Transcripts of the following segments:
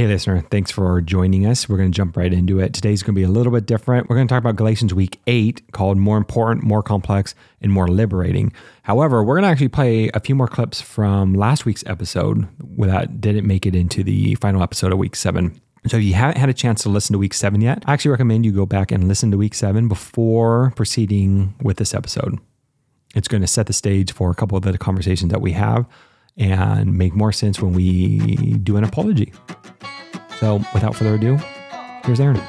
Hey, listener, thanks for joining us. We're going to jump right into it. Today's going to be a little bit different. We're going to talk about Galatians week eight, called More Important, More Complex, and More Liberating. However, we're going to actually play a few more clips from last week's episode that didn't make it into the final episode of week seven. So if you haven't had a chance to listen to week seven yet, I actually recommend you go back and listen to week seven before proceeding with this episode. It's going to set the stage for a couple of the conversations that we have and make more sense when we do an apology. So, without further ado, here's Aaron.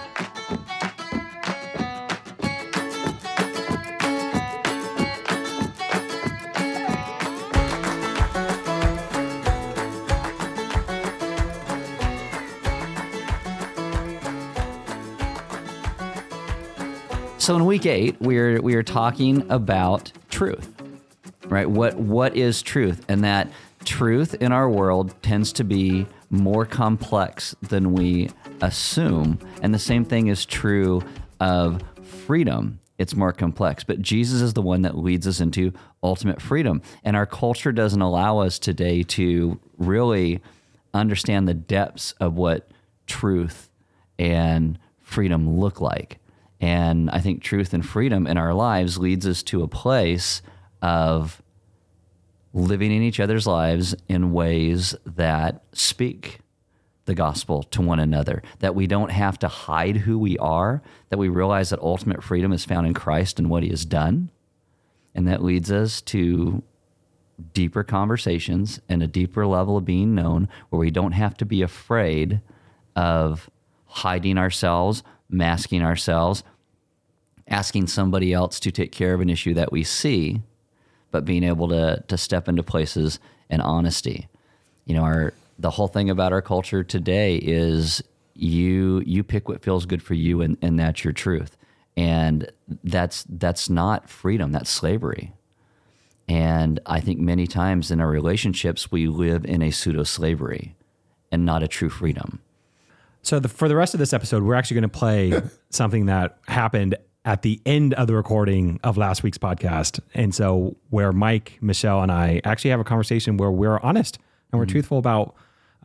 So in week eight, we're we are talking about truth, right? What what is truth, and that truth in our world tends to be more complex than we assume, and the same thing is true of freedom. It's more complex, but Jesus is the one that leads us into ultimate freedom, and our culture doesn't allow us today to really understand the depths of what truth and freedom look like. And I think truth and freedom in our lives leads us to a place of living in each other's lives in ways that speak the gospel to one another, that we don't have to hide who we are, that we realize that ultimate freedom is found in Christ and what he has done. And that leads us to deeper conversations and a deeper level of being known where we don't have to be afraid of hiding ourselves, masking ourselves, asking somebody else to take care of an issue that we see, but being able to to step into places in honesty. You know, our the whole thing about our culture today is you you pick what feels good for you and, and that's your truth. And that's that's not freedom, that's slavery. And I think many times in our relationships we live in a pseudo slavery and not a true freedom. So the, for the rest of this episode, we're actually going to play something that happened at the end of the recording of last week's podcast. And so where Mike, Michelle, and I actually have a conversation where we're honest and we're truthful about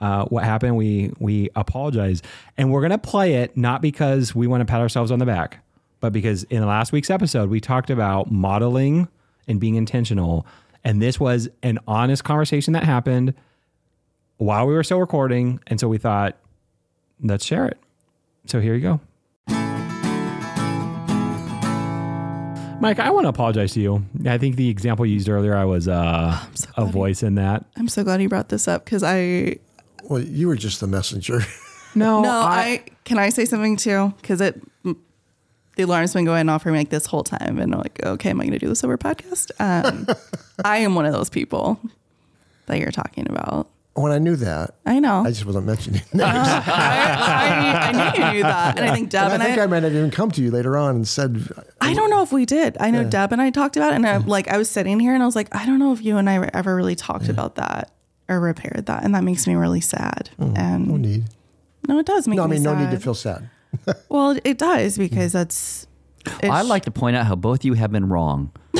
uh, what happened. We we apologize, and we're gonna play it not because we want to pat ourselves on the back, but because in the last week's episode we talked about modeling and being intentional, and this was an honest conversation that happened while we were still recording, and so we thought, let's share it. So here you go. Mike, I want to apologize to you. I think the example you used earlier, I was uh, so a glad voice in that. I'm so glad you brought this up because I Well, you were just the messenger. No, no I, can I say something too because it the alarm's been going off for me like this whole time and I'm like okay am I going to do this over podcast? Um, I am one of those people that you're talking about. When I knew that, I know. I just wasn't mentioning uh, names. I, I, I knew you knew that, and I think Deb And I and think I, might have even come to you later on and said, I don't know if we did. I know Deb and I talked about it, and I, like I was sitting here and I was like, I don't know if you and I ever really talked about that or repaired that, and that makes me really sad. Hmm. and "No need." no, it does make No, I me mean, no need to feel sad. Well, it does because that's. it's- I'd like to point out how both you have been wrong.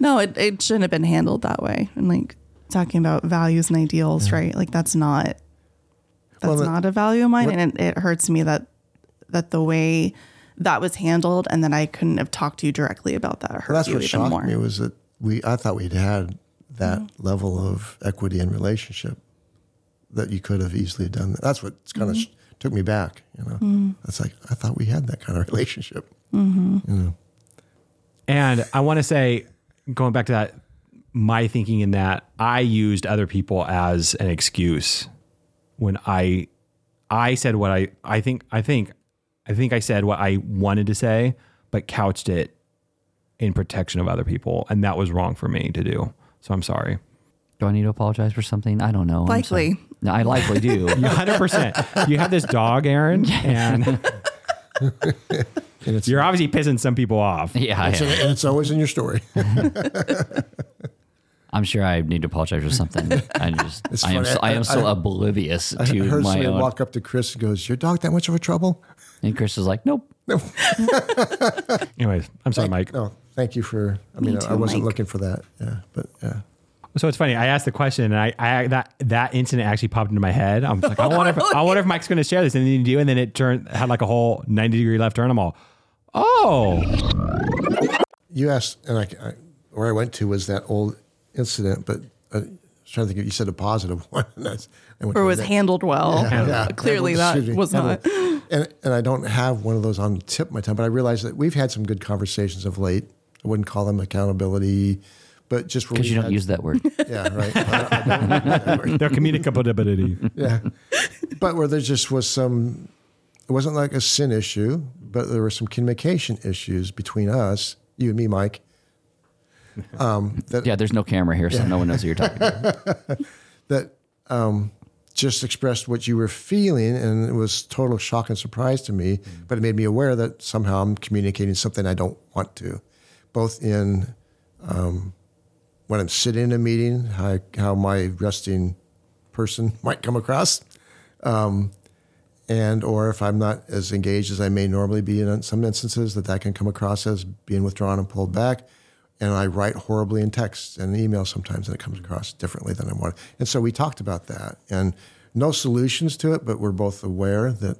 no, it, it shouldn't have been handled that way. And like talking about values and ideals, right? Like that's not that's Well, not a value of mine, and it, it hurts me that that the way that was handled, and that I couldn't have talked to you directly about that hurt Well, that's you what even shocked more. me was that we. I thought we'd had that Mm-hmm. level of equity and relationship that you could have easily done. That. That's what kind of Mm-hmm. took me back. You know, Mm. that's like I thought we had that kind of relationship. You know, And I want to say, going back to that, my thinking in that I used other people as an excuse when I, I said what I, I think, I think, I think I said what I wanted to say, but couched it in protection of other people, and that was wrong for me to do. So I'm sorry. Do I need to apologize for something? I don't know. I'm Likely. No, I likely do. hundred percent. You have this dog, Aaron, and And it's, you're obviously pissing some people off. yeah, I it's, am. and it's always in your story. I'm sure I need to apologize for something. I just, It's I am, funny. so, I am I- so I- oblivious I to heard my somebody own. walk up to Chris and goes, "Your dog that much of a trouble?" And Chris is like, nope. Anyways, I'm sorry, Mike. No, thank you for. I mean, too, I wasn't Mike. looking for that. Yeah, but yeah. So it's funny. I asked the question, and I, I that that incident actually popped into my head. I'm like, I wonder if I wonder if Mike's going to share this, and then you do, and then it turned had like a whole 90 degree left turn. I'm all, oh, You asked, and I, I where I went to was that old incident, but uh, I was trying to think. If you said a positive one, and that's, I went Or to was that- handled well. Yeah, Clearly, that excuse me, was not. And and I don't have one of those on the tip of my tongue, but I realize that we've had some good conversations of late. I wouldn't call them accountability, but just Because you don't use that word. Yeah, right. I, I don't use that word. their communicability. yeah, but where there just was some. It wasn't like a sin issue, but there were some communication issues between us, you and me, Mike. Um, that Yeah, there's no camera here, so no one knows who you're talking about. that um, just expressed what you were feeling, and it was total shock and surprise to me. But it made me aware that somehow I'm communicating something I don't want to, both in um, when I'm sitting in a meeting, how, how my resting person might come across, um, and or if I'm not as engaged as I may normally be in some instances, that that can come across as being withdrawn and pulled back. And I write horribly in text and email sometimes, and it comes across differently than I want. And so we talked about that, and no solutions to it, but we're both aware that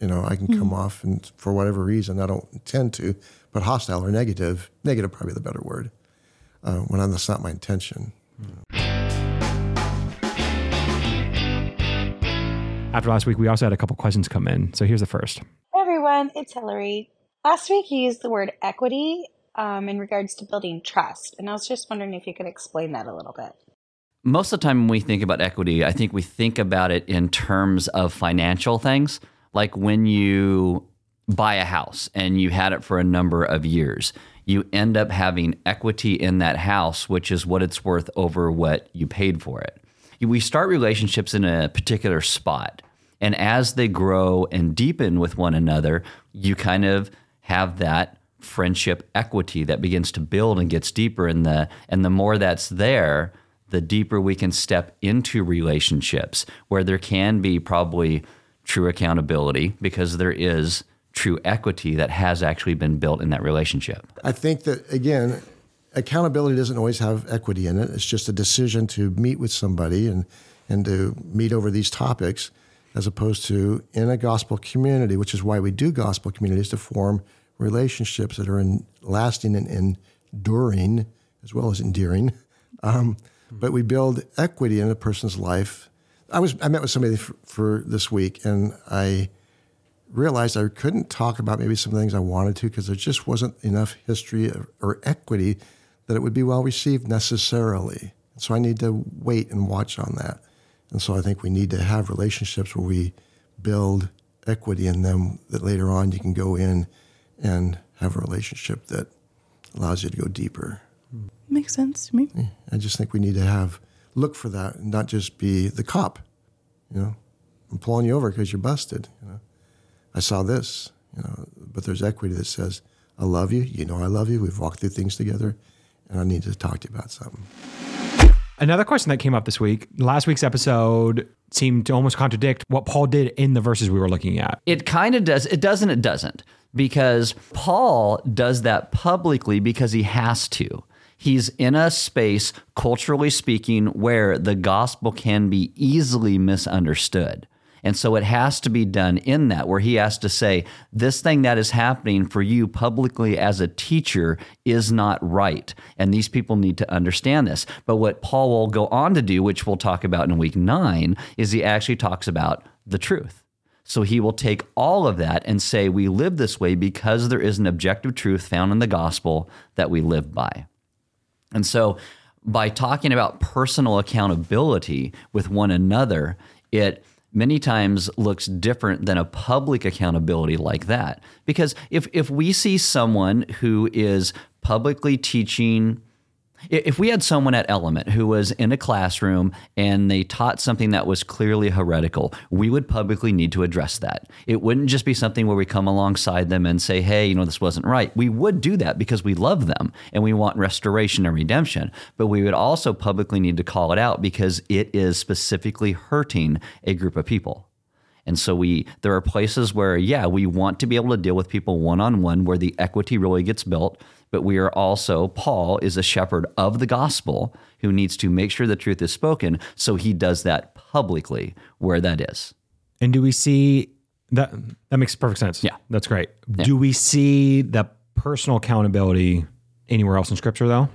you know I can come off, and for whatever reason, I don't intend to, but hostile or negative, negative probably the better word, uh, when I'm, that's not my intention. After last week, we also had a couple questions come in. So here's the first. Hey everyone, it's Hillary. Last week you used the word equity um, in regards to building trust, and I was just wondering if you could explain that a little bit. Most of the time when we think about equity, I think we think about it in terms of financial things, like when you buy a house and you had it for a number of years. You end up having equity in that house, which is what it's worth over what you paid for it. We start relationships in a particular spot. And as they grow and deepen with one another, you kind of have that friendship equity that begins to build and gets deeper and the and the more that's there, the deeper we can step into relationships where there can be probably true accountability because there is true equity that has actually been built in that relationship. I think that again, accountability doesn't always have equity in it. It's just a decision to meet with somebody and and to meet over these topics, as opposed to in a gospel community, which is why we do gospel communities to form relationships that are in, lasting and enduring, as well as endearing. Um, but we build equity in a person's life. I was I met with somebody for, for this week, and I realized I couldn't talk about maybe some things I wanted to because there just wasn't enough history or, or equity that it would be well received necessarily. So I need to wait and watch on that. And so I think we need to have relationships where we build equity in them that later on you can go in and have a relationship that allows you to go deeper. Makes sense to me. I just think we need to have look for that and not just be the cop. You know, I'm pulling you over because you're busted. You know, I saw this. You know, but there's equity that says, "I love you. You know, I love you. We've walked through things together, and I need to talk to you about something." Another question that came up this week. Last week's episode seemed to almost contradict what Paul did in the verses we were looking at. It kind of does. It doesn't. It doesn't. Because Paul does that publicly because he has to. He's in a space, culturally speaking, where the gospel can be easily misunderstood. And so it has to be done in that, where he has to say, This thing that is happening for you publicly as a teacher is not right. And these people need to understand this. But what Paul will go on to do, which we'll talk about in week nine, is he actually talks about the truth. So he will take all of that and say, We live this way because there is an objective truth found in the gospel that we live by. And so by talking about personal accountability with one another, it many times looks different than a public accountability like that. Because if, if we see someone who is publicly teaching, if we had someone at Element who was in a classroom and they taught something that was clearly heretical, we would publicly need to address that. It wouldn't just be something where we come alongside them and say, hey, you know, this wasn't right. We would do that because we love them and we want restoration and redemption. But we would also publicly need to call it out because it is specifically hurting a group of people. And so we there are places where yeah, we want to be able to deal with people one on one where the equity really gets built, but we are also, Paul is a shepherd of the gospel who needs to make sure the truth is spoken. So he does that publicly where that is. And do we see that? That makes perfect sense. Yeah. that's great. Do we see the personal accountability anywhere else in Scripture, though?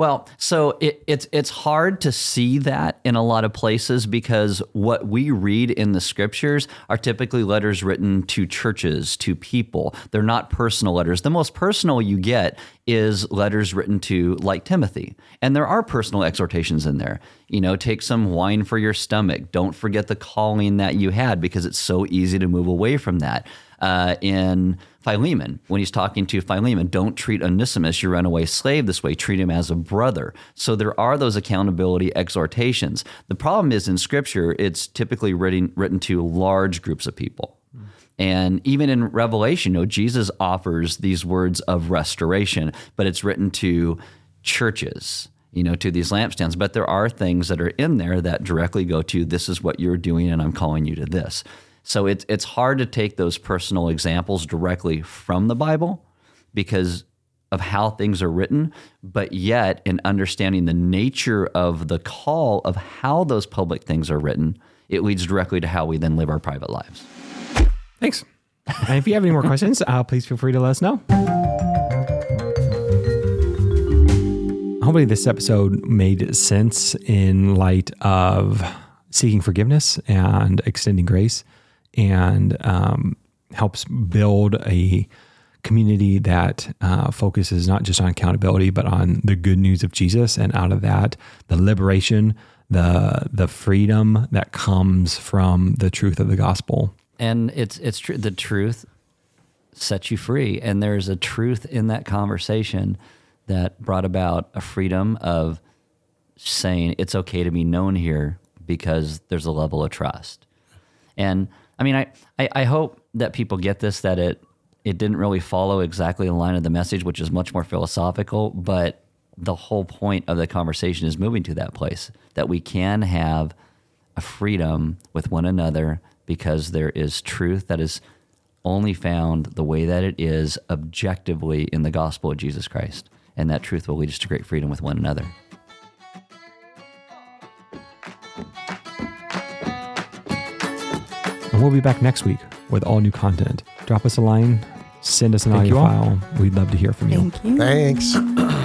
Well, so it, it's it's hard to see that in a lot of places because what we read in the scriptures are typically letters written to churches, to people. They're not personal letters. The most personal you get is letters written to like Timothy, and there are personal exhortations in there. You know, take some wine for your stomach. Don't forget the calling that you had because it's so easy to move away from that. Uh, in Philemon, when he's talking to Philemon, don't treat Onesimus, your runaway slave, this way. Treat him as a brother. So there are those accountability exhortations. The problem is in Scripture, it's typically written, written to large groups of people. And even in Revelation, you know, Jesus offers these words of restoration, but it's written to churches, you know, to these lampstands. But there are things that are in there that directly go to this is what you're doing, and I'm calling you to this. So it's it's hard to take those personal examples directly from the Bible because of how things are written, but yet in understanding the nature of the call of how those public things are written, it leads directly to how we then live our private lives. Thanks. and if you have any more questions, uh, please feel free to let us know. Hopefully, this episode made sense in light of seeking forgiveness and extending grace, and um, helps build a community that uh, focuses not just on accountability, but on the good news of Jesus, and out of that, the liberation, the the freedom that comes from the truth of the gospel. and it's it's true the truth sets you free. And there's a truth in that conversation that brought about a freedom of saying it's okay to be known here because there's a level of trust. And i mean i i, I hope that people get this that it it didn't really follow exactly the line of the message which is much more philosophical but the whole point of the conversation is moving to that place that we can have a freedom with one another because there is truth that is only found the way that it is objectively in the gospel of Jesus Christ. And that truth will lead us to great freedom with one another. And we'll be back next week with all new content. Drop us a line, send us an Thank audio you all. File. We'd love to hear from you. Thank you. Thanks.